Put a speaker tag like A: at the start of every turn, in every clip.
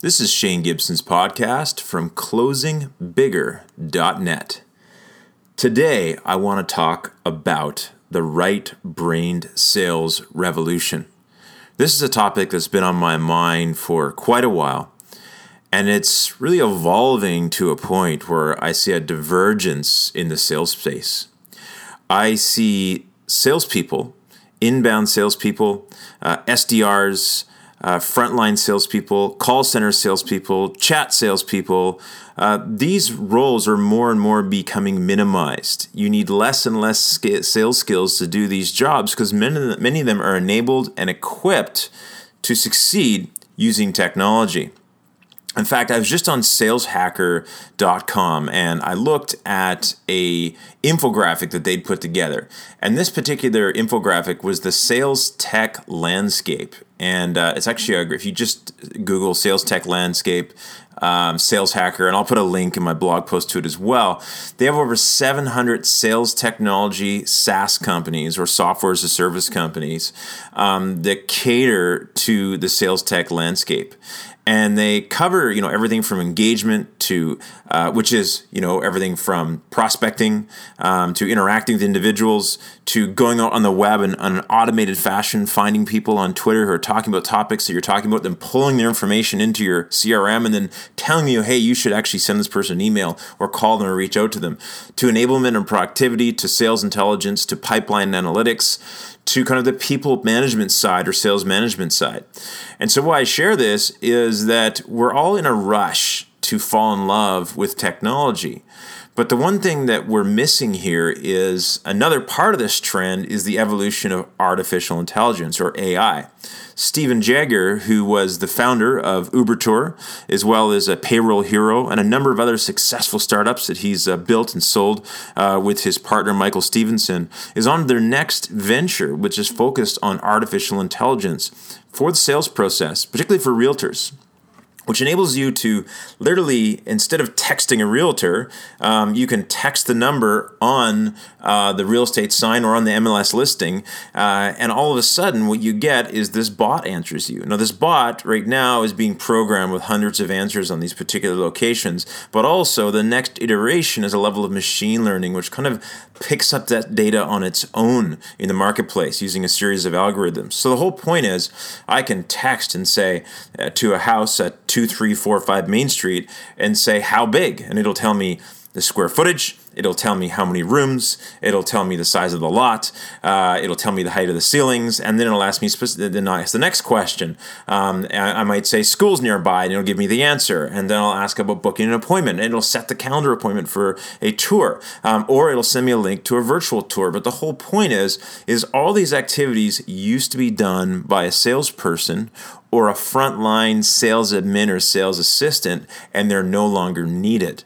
A: This is Shane Gibson's podcast from closingbigger.net. Today, I want to talk about the right brained sales revolution. This is a topic that's been on my mind for quite a while, and it's really evolving to a point where I see a divergence in the sales space. I see salespeople, inbound salespeople, uh, SDRs, uh, frontline salespeople, call center salespeople, chat salespeople. Uh, these roles are more and more becoming minimized. You need less and less sales skills to do these jobs because many, many of them are enabled and equipped to succeed using technology. In fact, I was just on saleshacker.com and I looked at a infographic that they'd put together. And this particular infographic was the sales tech landscape. And uh, it's actually, a, if you just Google sales tech landscape, um, Sales Hacker, and I'll put a link in my blog post to it as well. They have over 700 sales technology SaaS companies or software as a service companies um, that cater to the sales tech landscape and they cover you know everything from engagement to uh, which is you know everything from prospecting um, to interacting with individuals to going out on the web and on an automated fashion finding people on twitter who are talking about topics that you're talking about then pulling their information into your crm and then telling you hey you should actually send this person an email or call them or reach out to them. To enablement and productivity to sales intelligence to pipeline analytics to kind of the people management side or sales management side. And so, why I share this is that we're all in a rush to fall in love with technology. But the one thing that we're missing here is another part of this trend is the evolution of artificial intelligence or AI. Stephen Jagger, who was the founder of Ubertor, as well as a PayrollHero and a number of other successful startups that he's uh, built and sold uh, with his partner Michael Stevenson, is on their next venture, which is focused on artificial intelligence for the sales process, particularly for realtors which enables you to literally, instead of texting a realtor, um, you can text the number on uh, the real estate sign or on the MLS listing, uh, and all of a sudden, what you get is this bot answers you. Now, this bot right now is being programmed with hundreds of answers on these particular locations, but also the next iteration is a level of machine learning, which kind of picks up that data on its own in the marketplace using a series of algorithms. So the whole point is, I can text and say uh, to a house at two, three, four, five Main Street and say how big, and it'll tell me the square footage. It'll tell me how many rooms. It'll tell me the size of the lot. Uh, it'll tell me the height of the ceilings, and then it'll ask me. Then I'll ask the next question. Um, I, might say schools nearby, and it'll give me the answer. And then I'll ask about booking an appointment, and it'll set the calendar appointment for a tour, um, or it'll send me a link to a virtual tour. But the whole point is, is all these activities used to be done by a salesperson or a frontline sales admin or sales assistant, and they're no longer needed.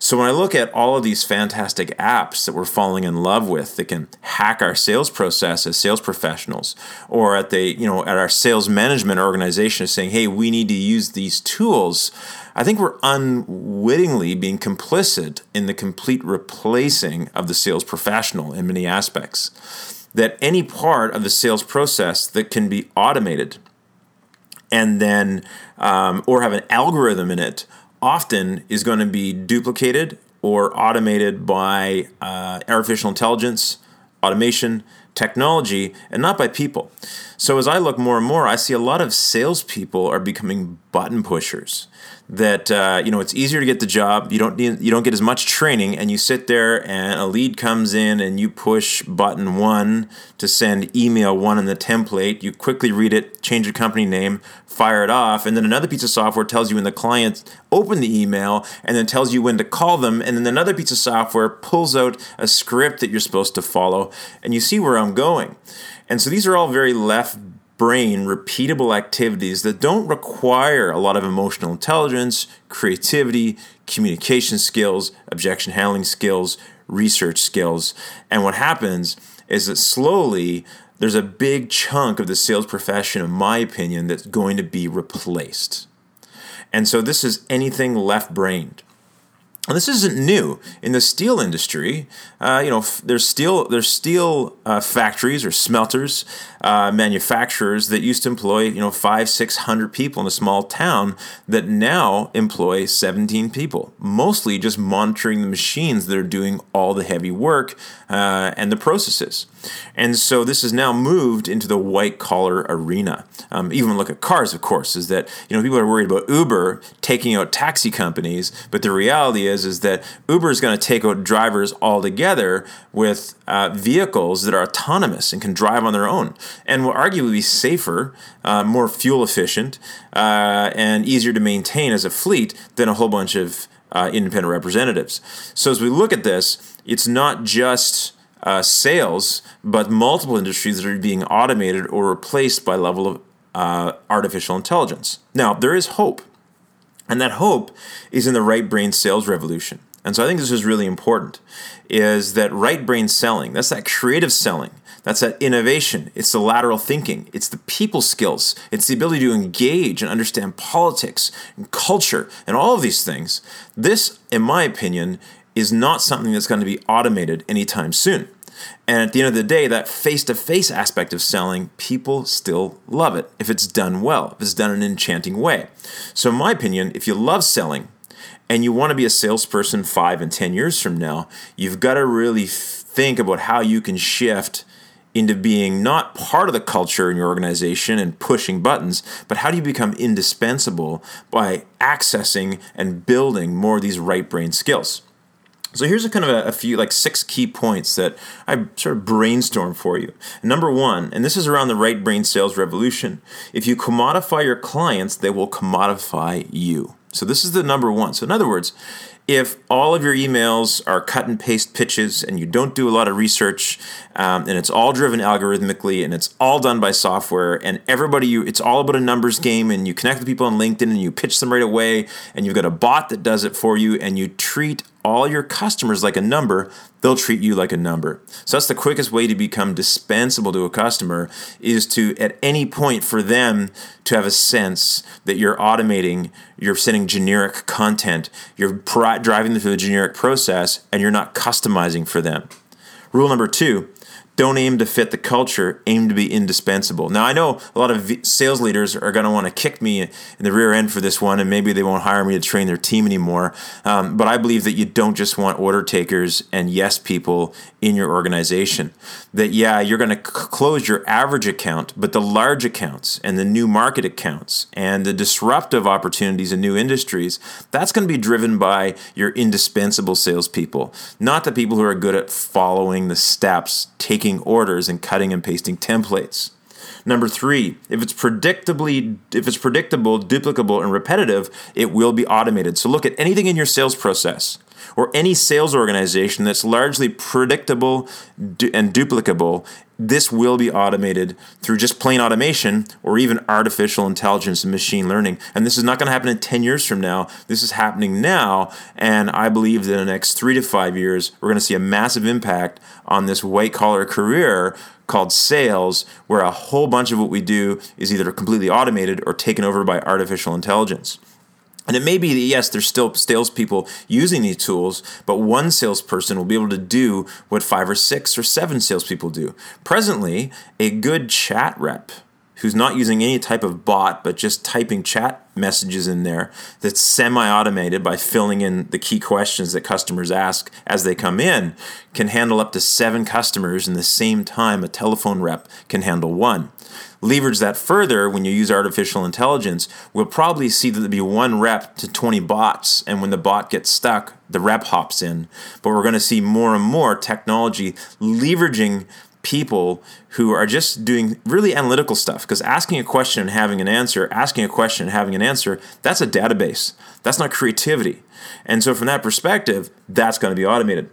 A: So when I look at all of these fantastic apps that we're falling in love with that can hack our sales process as sales professionals, or at the you know at our sales management organization saying, hey, we need to use these tools, I think we're unwittingly being complicit in the complete replacing of the sales professional in many aspects. That any part of the sales process that can be automated and then um, or have an algorithm in it often is going to be duplicated or automated by uh, artificial intelligence, automation, technology, and not by people. So as I look more and more, I see a lot of salespeople are becoming button pushers that uh, you know it's easier to get the job. You don't need, you don't get as much training, and you sit there and a lead comes in and you push button one to send email one in the template. You quickly read it, change your company name, fire it off, and then another piece of software tells you when the client opened the email, and then tells you when to call them, and then another piece of software pulls out a script that you're supposed to follow, and you see where I'm going. And so these are all very left brain repeatable activities that don't require a lot of emotional intelligence, creativity, communication skills, objection handling skills, research skills. And what happens is that slowly there's a big chunk of the sales profession, in my opinion, that's going to be replaced. And so this is anything left brained. And this isn't new in the steel industry. Uh, you know, f- there's steel there's steel uh, factories or smelters, uh, manufacturers that used to employ you know five six hundred people in a small town that now employ seventeen people, mostly just monitoring the machines that are doing all the heavy work uh, and the processes. And so this has now moved into the white collar arena. Um, even look at cars, of course, is that you know people are worried about Uber taking out taxi companies, but the reality is is that Uber is going to take out drivers altogether with uh, vehicles that are autonomous and can drive on their own, and will arguably be safer, uh, more fuel efficient, uh, and easier to maintain as a fleet than a whole bunch of uh, independent representatives. So as we look at this, it's not just uh, sales, but multiple industries that are being automated or replaced by level of uh, artificial intelligence. Now, there is hope, and that hope is in the right brain sales revolution. And so I think this is really important is that right brain selling, that's that creative selling, that's that innovation, it's the lateral thinking, it's the people skills, it's the ability to engage and understand politics and culture and all of these things. This, in my opinion, is not something that's going to be automated anytime soon. And at the end of the day, that face to face aspect of selling, people still love it if it's done well, if it's done in an enchanting way. So, in my opinion, if you love selling and you want to be a salesperson five and 10 years from now, you've got to really think about how you can shift into being not part of the culture in your organization and pushing buttons, but how do you become indispensable by accessing and building more of these right brain skills? So here's a kind of a, a, few, like six key points that I sort of brainstorm for you. Number one, and this is around the right brain sales revolution. If you commodify your clients, they will commodify you. So this is the number one. So in other words, if all of your emails are cut and paste pitches and you don't do a lot of research um, and it's all driven algorithmically and it's all done by software and everybody you it's all about a numbers game and you connect with people on linkedin and you pitch them right away and you've got a bot that does it for you and you treat all your customers like a number, they'll treat you like a number. So that's the quickest way to become dispensable to a customer is to at any point for them to have a sense that you're automating, you're sending generic content, you're driving them through the generic process, and you're not customizing for them. Rule number two don't aim to fit the culture, aim to be indispensable. Now, I know a lot of sales leaders are going to want to kick me in the rear end for this one, and maybe they won't hire me to train their team anymore. Um, but I believe that you don't just want order takers and yes people in your organization. That, yeah, you're going to c- close your average account, but the large accounts and the new market accounts and the disruptive opportunities in new industries, that's going to be driven by your indispensable salespeople, not the people who are good at following the steps, taking orders and cutting and pasting templates. Number three, if it's predictably, if it's predictable, duplicable, and repetitive, it will be automated. So look at anything in your sales process or any sales organization that's largely predictable and duplicable, this will be automated through just plain automation or even artificial intelligence and machine learning. And this is not going to happen in 10 years from now. This is happening now. And I believe that in the next three to five years, we're going to see a massive impact on this white collar career called sales, where a whole bunch of what we do is either completely automated or taken over by artificial intelligence. And it may be that, yes, there's still salespeople using these tools, but one salesperson will be able to do what five or six or seven salespeople do. Presently, a good chat rep who's not using any type of bot, but just typing chat messages in there that's semi automated by filling in the key questions that customers ask as they come in, can handle up to seven customers in the same time a telephone rep can handle one leverage that further when you use artificial intelligence, we'll probably see that there'll be one rep to 20 bots. And when the bot gets stuck, the rep hops in. But we're going to see more and more technology leveraging people who are just doing really analytical stuff because asking a question and having an answer, asking a question and having an answer, that's a database. That's not creativity. And so, from that perspective, that's going to be automated.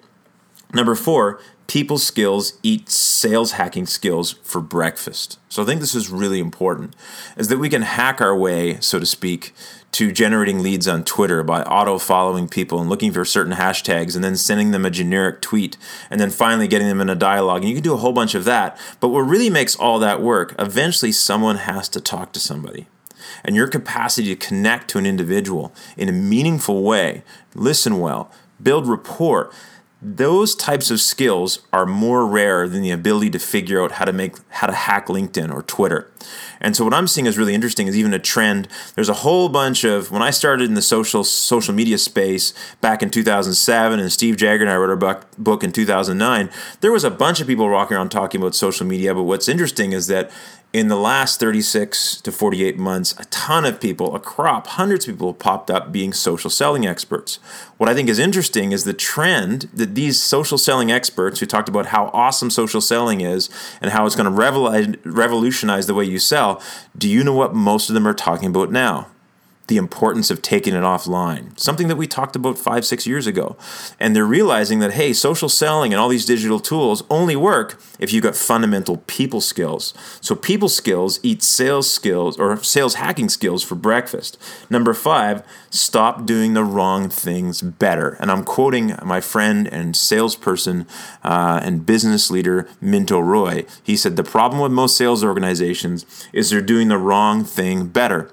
A: Number four, people skills eat sales hacking skills for breakfast. So I think this is really important is that we can hack our way, so to speak, to generating leads on Twitter by auto following people and looking for certain hashtags and then sending them a generic tweet and then finally getting them in a dialogue. And you can do a whole bunch of that. But what really makes all that work, eventually someone has to talk to somebody. And your capacity to connect to an individual in a meaningful way, listen well, build rapport those types of skills are more rare than the ability to figure out how to make how to hack LinkedIn or Twitter. And so what I'm seeing is really interesting is even a trend. There's a whole bunch of when I started in the social social media space back in 2007 and Steve Jagger and I wrote our book in 2009, there was a bunch of people walking around talking about social media, but what's interesting is that in the last 36 to 48 months, a ton of people, a crop, hundreds of people popped up being social selling experts. What I think is interesting is the trend that these social selling experts who talked about how awesome social selling is and how it's going to revolutionize the way you sell, do you know what most of them are talking about now? The importance of taking it offline, something that we talked about five, six years ago. And they're realizing that, hey, social selling and all these digital tools only work if you've got fundamental people skills. So, people skills eat sales skills or sales hacking skills for breakfast. Number five, stop doing the wrong things better. And I'm quoting my friend and salesperson uh, and business leader, Minto Roy. He said, The problem with most sales organizations is they're doing the wrong thing better.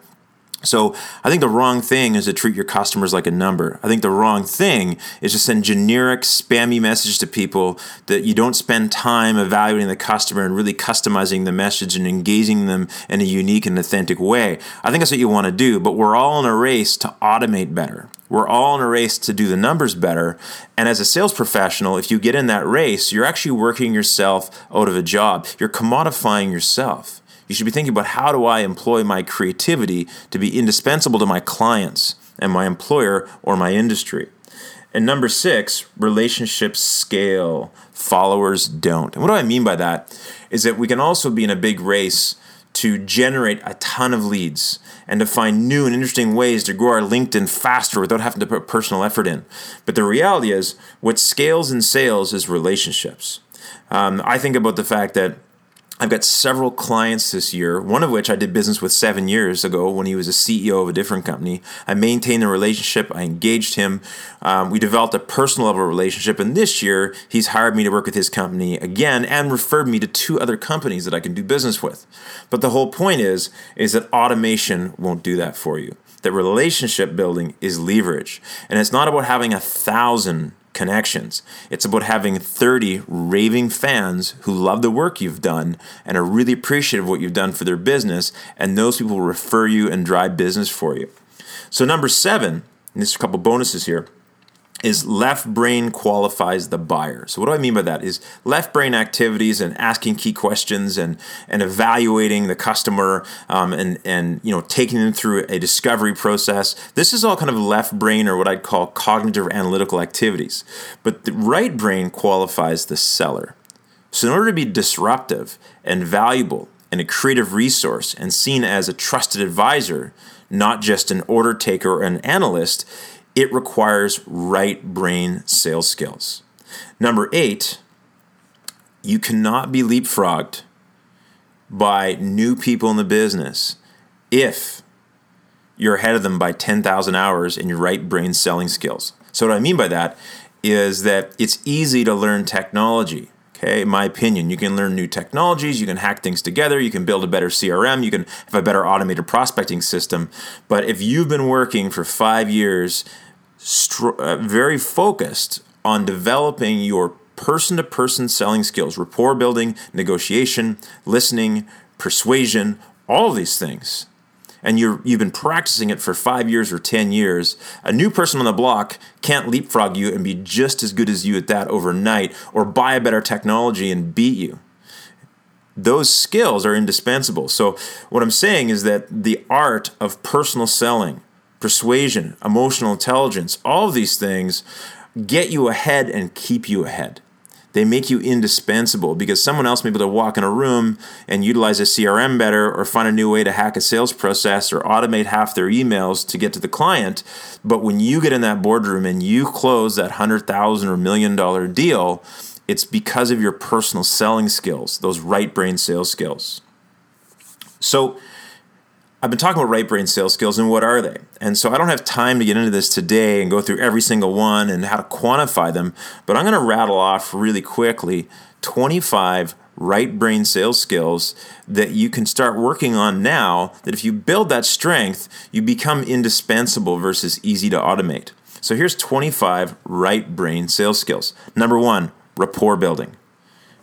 A: So I think the wrong thing is to treat your customers like a number. I think the wrong thing is to send generic spammy messages to people that you don't spend time evaluating the customer and really customizing the message and engaging them in a unique and authentic way. I think that's what you want to do, but we're all in a race to automate better. We're all in a race to do the numbers better. And as a sales professional, if you get in that race, you're actually working yourself out of a job. You're commodifying yourself. You should be thinking about how do I employ my creativity to be indispensable to my clients and my employer or my industry. And number six, relationships scale, followers don't. And what do I mean by that? Is that we can also be in a big race to generate a ton of leads and to find new and interesting ways to grow our LinkedIn faster without having to put personal effort in. But the reality is, what scales in sales is relationships. Um, I think about the fact that I've got several clients this year, one of which I did business with seven years ago when he was a CEO of a different company. I maintained a relationship, I engaged him. Um, we developed a personal level relationship, and this year he's hired me to work with his company again and referred me to two other companies that I can do business with. But the whole point is, is that automation won't do that for you. That relationship building is leverage. And it's not about having a thousand connections. It's about having 30 raving fans who love the work you've done and are really appreciative of what you've done for their business, and those people refer you and drive business for you. So, number seven, and there's a couple bonuses here is left brain qualifies the buyer. So what do I mean by that? Is left brain activities and asking key questions and and evaluating the customer um, and and you know taking them through a discovery process. This is all kind of left brain or what I'd call cognitive analytical activities. But the right brain qualifies the seller. So in order to be disruptive and valuable and a creative resource and seen as a trusted advisor, not just an order taker or an analyst, it requires right brain sales skills. Number eight, you cannot be leapfrogged by new people in the business if you're ahead of them by 10,000 hours in your right brain selling skills. So, what I mean by that is that it's easy to learn technology. Okay, my opinion, you can learn new technologies, you can hack things together, you can build a better CRM, you can have a better automated prospecting system. But if you've been working for five years, uh, very focused on developing your person to person selling skills, rapport building, negotiation, listening, persuasion, all these things, and you you've been practicing it for five years or 10 years, a new person on the block can't leapfrog you and be just as good as you at that overnight or buy a better technology and beat you. Those skills are indispensable. So, what I'm saying is that the art of personal selling, persuasion, emotional intelligence, all of these things get you ahead and keep you ahead. They make you indispensable because someone else may be able to walk in a room and utilize a CRM better or find a new way to hack a sales process or automate half their emails to get to the client. But when you get in that boardroom and you close that 100,000 or million dollar deal, it's because of your personal selling skills, those right brain sales skills. So, I've been talking about right brain sales skills and what are they? And so I don't have time to get into this today and go through every single one and how to quantify them, but I'm going to rattle off really quickly 25 right brain sales skills that you can start working on now that if you build that strength, you become indispensable versus easy to automate. So here's 25 right brain sales skills. Number one, rapport building.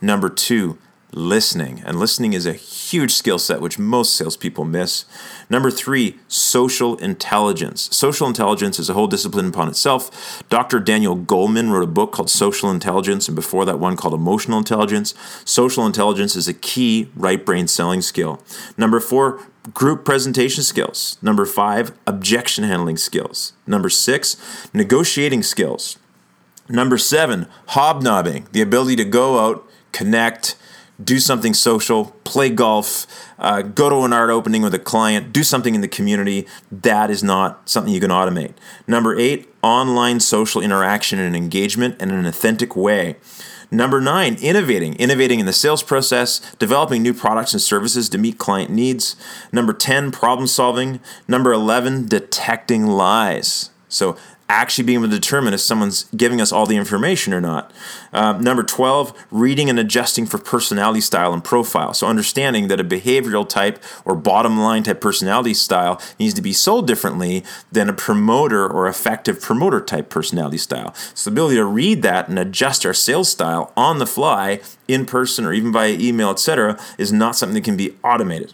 A: Number two, listening. And listening is a huge skill set which most salespeople miss. Number three, social intelligence. Social intelligence is a whole discipline upon itself. Dr. Daniel Goleman wrote a book called Social Intelligence, and before that, one called Emotional Intelligence. Social intelligence is a key right brain selling skill. Number four, group presentation skills. Number five, objection handling skills. Number six, negotiating skills. Number seven, hobnobbing, the ability to go out, connect, do something social, play golf, uh, go to an art opening with a client, do something in the community. That is not something you can automate. Number eight, online social interaction and engagement in an authentic way. Number nine, innovating. Innovating in the sales process, developing new products and services to meet client needs. Number 10, problem solving. Number 11, detecting lies. So actually being able to determine if someone's giving us all the information or not. Uh, number 12, reading and adjusting for personality style and profile. So understanding that a behavioral type or bottom line type personality style needs to be sold differently than a promoter or effective promoter type personality style. So the ability to read that and adjust our sales style on the fly, in person or even via email, etc., is not something that can be automated.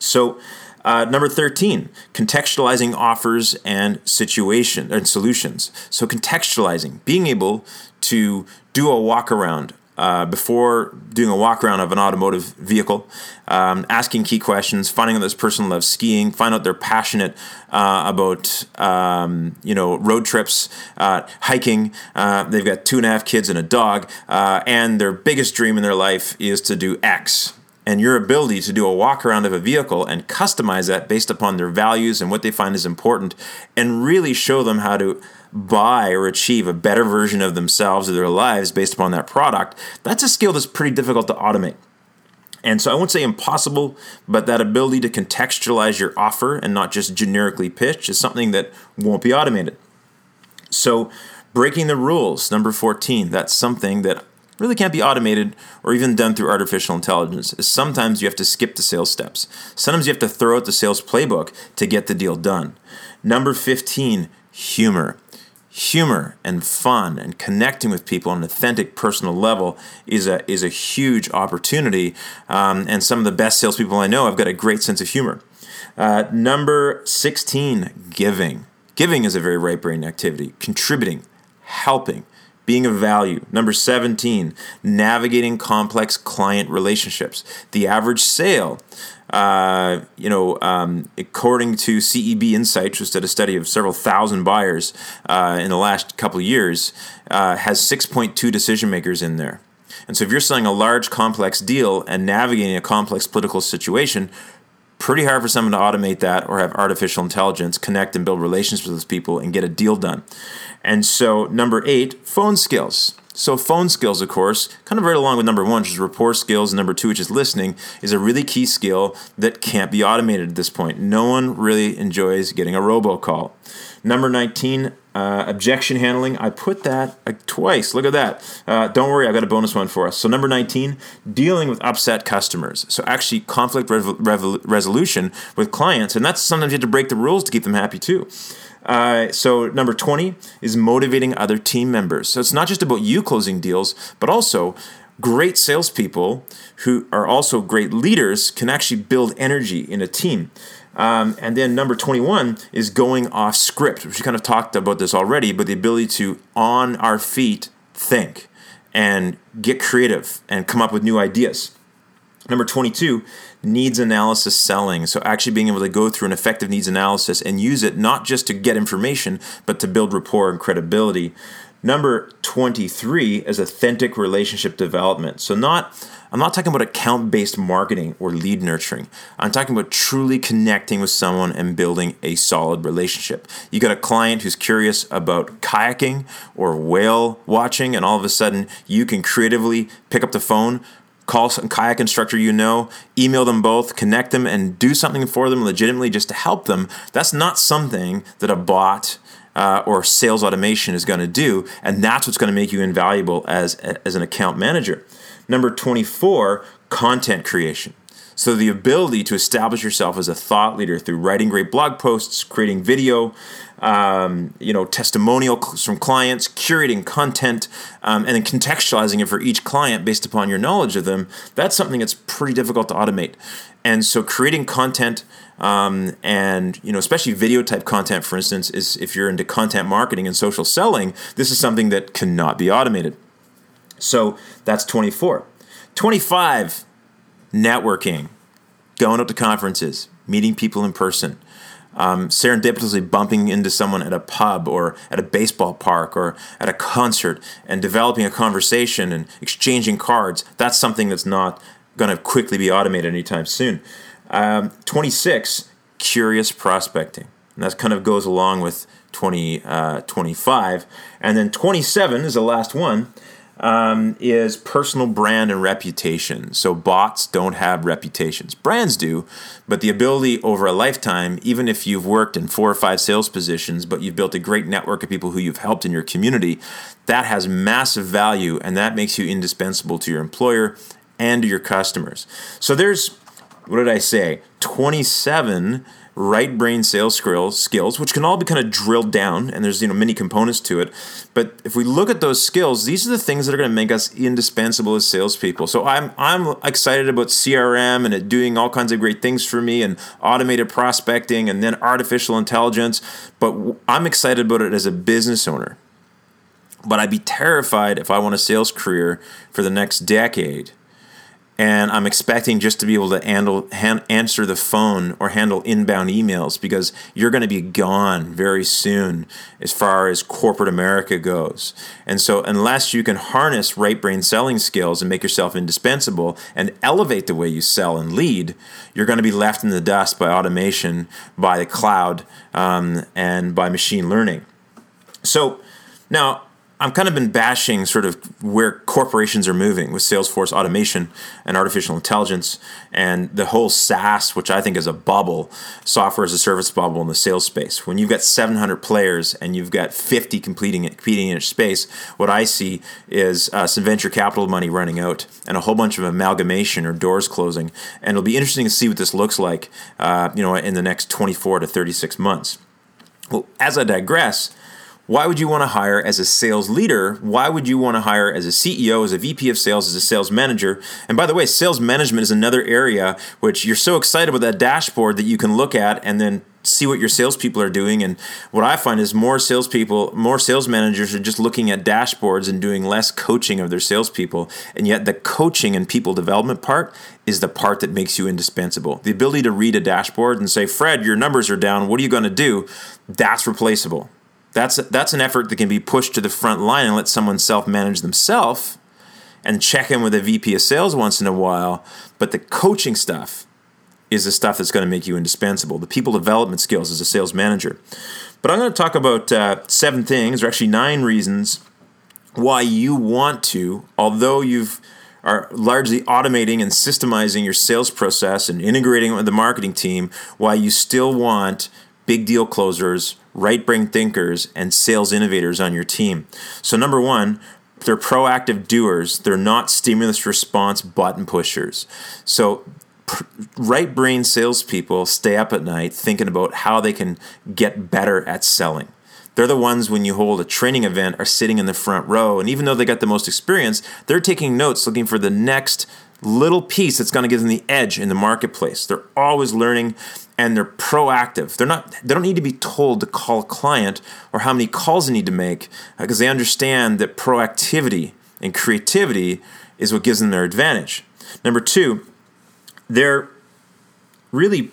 A: So uh, number 13, contextualizing offers and situation and solutions. So contextualizing, being able to do a walk around uh, before doing a walk around of an automotive vehicle, um, asking key questions, finding out this person loves skiing, find out they're passionate uh, about um, you know road trips, uh, hiking. Uh, they've got two and a half kids and a dog, uh, and their biggest dream in their life is to do X and your ability to do a walk around of a vehicle and customize that based upon their values and what they find is important and really show them how to buy or achieve a better version of themselves or their lives based upon that product that's a skill that's pretty difficult to automate and so I won't say impossible, but that ability to contextualize your offer and not just generically pitch is something that won't be automated. So, breaking the rules, number 14, that's something that really can't be automated or even done through artificial intelligence sometimes you have to skip the sales steps. Sometimes you have to throw out the sales playbook to get the deal done. Number 15, humor. Humor and fun and connecting with people on an authentic personal level is a, is a huge opportunity. Um, and some of the best salespeople I know have got a great sense of humor. Uh, number 16, giving. Giving is a very right brain activity, contributing, helping being of value. Number 17, navigating complex client relationships. The average sale, uh, you know, um, according to CEB Insights, which did a study of several thousand buyers uh, in the last couple years, uh, has 6.2 decision makers in there. And so if you're selling a large complex deal and navigating a complex political situation, pretty hard for someone to automate that or have artificial intelligence connect and build relationships with those people and get a deal done. And so, number eight, phone skills. So, phone skills, of course, kind of right along with number one, which is rapport skills, and number two, which is listening, is a really key skill that can't be automated at this point. No one really enjoys getting a robocall. Number 19, uh, objection handling. I put that uh, twice. Look at that. Uh, don't worry, I got a bonus one for us. So, number 19, dealing with upset customers. So, actually, conflict resolution with clients. And that's sometimes you have to break the rules to keep them happy too. Uh, so number 20 is motivating other team members. So it's not just about you closing deals, but also great salespeople who are also great leaders can actually build energy in a team. Um, and then number 21 is going off script, which we kind of talked about this already, but the ability to, on our feet, think and get creative and come up with new ideas. Number 22 needs analysis selling. So, actually being able to go through an effective needs analysis and use it not just to get information, but to build rapport and credibility. Number 23 is authentic relationship development. So, not I'm not talking about account based marketing or lead nurturing. I'm talking about truly connecting with someone and building a solid relationship. You got a client who's curious about kayaking or whale watching, and all of a sudden you can creatively pick up the phone, call some kayak instructor you know, email them both, connect them, and do something for them legitimately just to help them. That's not something that a bot uh, or sales automation is going to do, and that's what's going to make you invaluable as as an account manager. Number twenty four, content creation. So the ability to establish yourself as a thought leader through writing great blog posts, creating video, um, you know, testimonials from clients, curating content, um, and then contextualizing it for each client based upon your knowledge of them. That's something that's pretty difficult to automate. And so creating content um, and you know especially video type content for instance is if you're into content marketing and social selling this is something that cannot be automated so that's 24 25 networking going out to conferences meeting people in person um, serendipitously bumping into someone at a pub or at a baseball park or at a concert and developing a conversation and exchanging cards that's something that's not going to quickly be automated anytime soon um, 26, curious prospecting. And that kind of goes along with 20, uh, 25. And then 27 is the last one. Um, is personal brand and reputation. So bots don't have reputations. Brands do, but the ability over a lifetime, even if you've worked in four or five sales positions, but you've built a great network of people who you've helped in your community, that has massive value and that makes you indispensable to your employer and to your customers. So there's what did I say? 27 right brain sales skills, which can all be kind of drilled down, and there's you know many components to it. But if we look at those skills, these are the things that are going to make us indispensable as salespeople. So I'm I'm excited about CRM and it doing all kinds of great things for me, and automated prospecting, and then artificial intelligence. But I'm excited about it as a business owner. But I'd be terrified if I want a sales career for the next decade and I'm expecting just to be able to handle han- answer the phone or handle inbound emails because you're going to be gone very soon as far as corporate America goes. And so, unless you can harness right brain selling skills and make yourself indispensable and elevate the way you sell and lead, you're going to be left in the dust by automation, by the cloud, um, and by machine learning. So, now I've kind of been bashing sort of where corporations are moving with Salesforce automation and artificial intelligence and the whole SaaS, which I think is a bubble, software as a service bubble in the sales space. When you've got 700 players and you've got 50 completing it, competing in each space, what I see is uh, some venture capital money running out and a whole bunch of amalgamation or doors closing. And it'll be interesting to see what this looks like, uh, you know, in the next 24 to 36 months. Well, as I digress, why would you want to hire as a sales leader? Why would you want to hire as a CEO, as a VP of sales, as a sales manager? And by the way, sales management is another area which you're so excited with that dashboard that you can look at and then see what your salespeople are doing. And what I find is more salespeople, more sales managers are just looking at dashboards and doing less coaching of their salespeople. And yet, the coaching and people development part is the part that makes you indispensable. The ability to read a dashboard and say, Fred, your numbers are down. What are you going to do? That's replaceable. That's that's an effort that can be pushed to the front line and let someone self manage themselves and check in with a VP of sales once in a while. But the coaching stuff is the stuff that's going to make you indispensable. The people development skills as a sales manager. But I'm going to talk about uh, seven things, or actually nine reasons, why you want to, although you've are largely automating and systemizing your sales process and integrating it with the marketing team, why you still want big deal closers, right brain thinkers, and sales innovators on your team. So, number one, they're proactive doers. They're not stimulus response button pushers. So, right brain salespeople stay up at night thinking about how they can get better at selling. They're the ones when you hold a training event are sitting in the front row, and even though they got the most experience, they're taking notes, looking for the next little piece that's going to give them the edge in the marketplace. They're always learning and they're proactive. They're not they don't need to be told to call a client or how many calls they need to make uh, because they understand that proactivity and creativity is what gives them their advantage. Number 2, they're really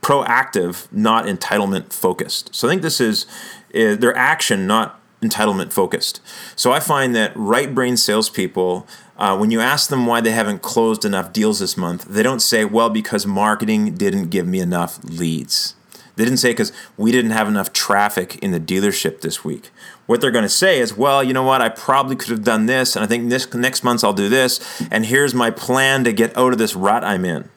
A: proactive, not entitlement focused. So I think this is, is their action, not entitlement focused. So I find that right brain salespeople, uh, when you ask them why they haven't closed enough deals this month, they don't say, well, because marketing didn't give me enough leads. They didn't say because we didn't have enough traffic in the dealership this week. What they're going to say is, well, you know what? I probably could have done this, and I think this next month I'll do this, and here's my plan to get out of this rut I'm in.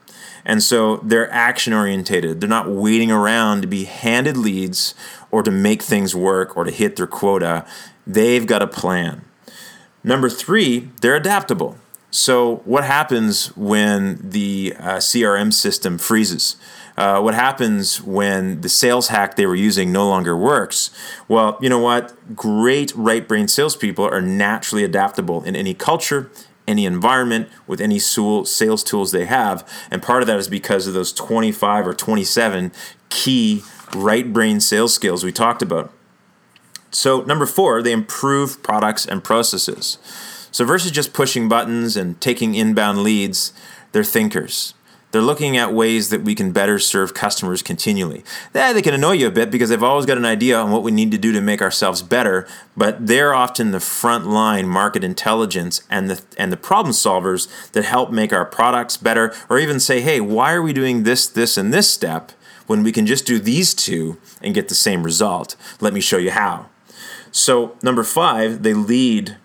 A: And so they're action orientated. They're not waiting around to be handed leads or to make things work or to hit their quota. They've got a plan. Number three, they're adaptable. So, what happens when the uh, CRM system freezes? Uh, what happens when the sales hack they were using no longer works? Well, you know what? Great right brain salespeople are naturally adaptable in any culture, any environment, with any sales tools they have. And part of that is because of those 25 or 27 key right brain sales skills we talked about. So, number four, they improve products and processes. So, versus just pushing buttons and taking inbound leads, they're thinkers. They're looking at ways that we can better serve customers continually. Yeah, they can annoy you a bit because they've always got an idea on what we need to do to make ourselves better, but they're often the front line market intelligence and the and the problem solvers that help make our products better or even say, "Hey, why are we doing this this and this step when we can just do these two and get the same result?" Let me show you how. So, number 5, they lead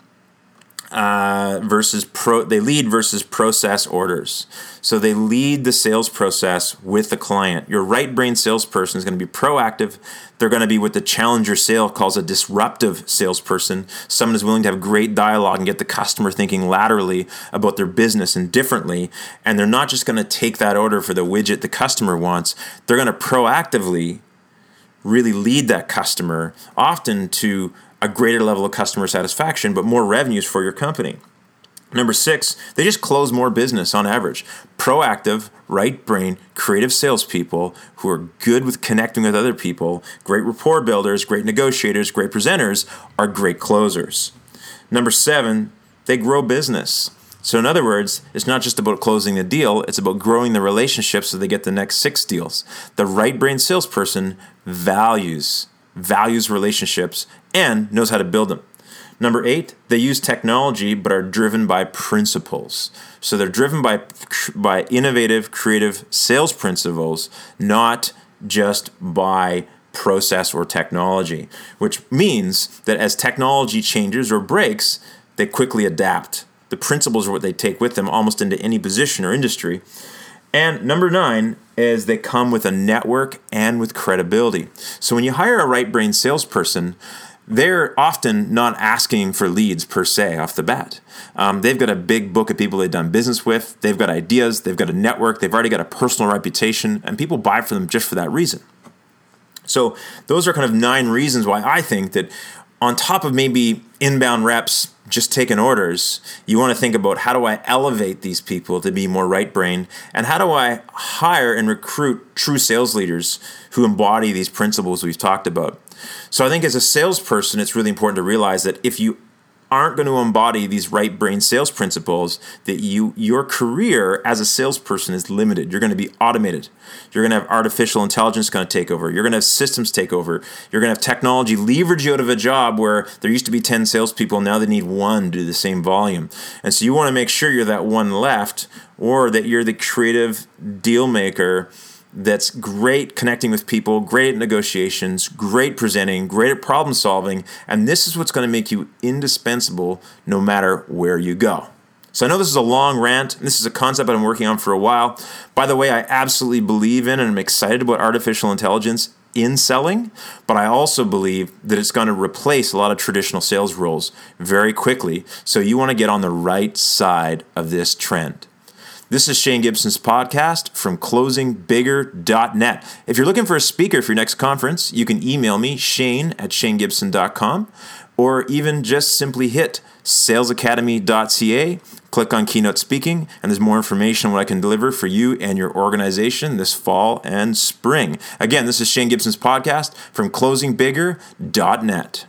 A: uh, versus pro they lead versus process orders. So they lead the sales process with the client. Your right brain salesperson is going to be proactive. They're going to be what the challenger sale calls a disruptive salesperson. Someone who's willing to have great dialogue and get the customer thinking laterally about their business and differently. And they're not just going to take that order for the widget the customer wants. They're going to proactively really lead that customer often to a greater level of customer satisfaction, but more revenues for your company. Number six, they just close more business on average. Proactive, right brain, creative salespeople who are good with connecting with other people, great rapport builders, great negotiators, great presenters, are great closers. Number seven, they grow business. So, in other words, it's not just about closing the deal, it's about growing the relationship so they get the next six deals. The right brain salesperson values values relationships, and knows how to build them. Number eight, they use technology but are driven by principles. So they're driven by, by innovative, creative sales principles, not just by process or technology, which means that as technology changes or breaks, they quickly adapt. The principles are what they take with them almost into any position or industry. And number nine is they come with a network and with credibility. So when you hire a right brain salesperson, they're often not asking for leads per se off the bat. Um, they've got a big book of people they've done business with, they've got ideas, they've got a network, they've already got a personal reputation, and people buy from them just for that reason. So, those are kind of nine reasons why I think that on top of maybe inbound reps just taking orders, you want to think about how do I elevate these people to be more right brain and how do I hire and recruit true sales leaders who embody these principles we've talked about. So I think as a salesperson, it's really important to realize that if you aren't going to embody these right brain sales principles that you your career as a salesperson is limited. You're going to be automated. You're going to have artificial intelligence going to take over. You're going to have systems take over. You're going to have technology leverage you out of a job where there used to be 10 salespeople now they need one to do the same volume. And so you want to make sure you're that one left or that you're the creative deal maker that's great connecting with people, great at negotiations, great presenting, great at problem solving, and this is what's going to make you indispensable no matter where you go. So I know this is a long rant. This is a concept I've been working on for a while. By the way, I absolutely believe in and I'm excited about artificial intelligence in selling, but I also believe that it's going to replace a lot of traditional sales roles very quickly. So you want to get on the right side of this trend. This is Shane Gibson's podcast from closingbigger.net. If you're looking for a speaker for your next conference, you can email me, shane at shanegibson.com, or even just simply hit salesacademy.ca, click on keynote speaking, and there's more information on what I can deliver for you and your organization this fall and spring. Again, this is Shane Gibson's podcast from closingbigger.net.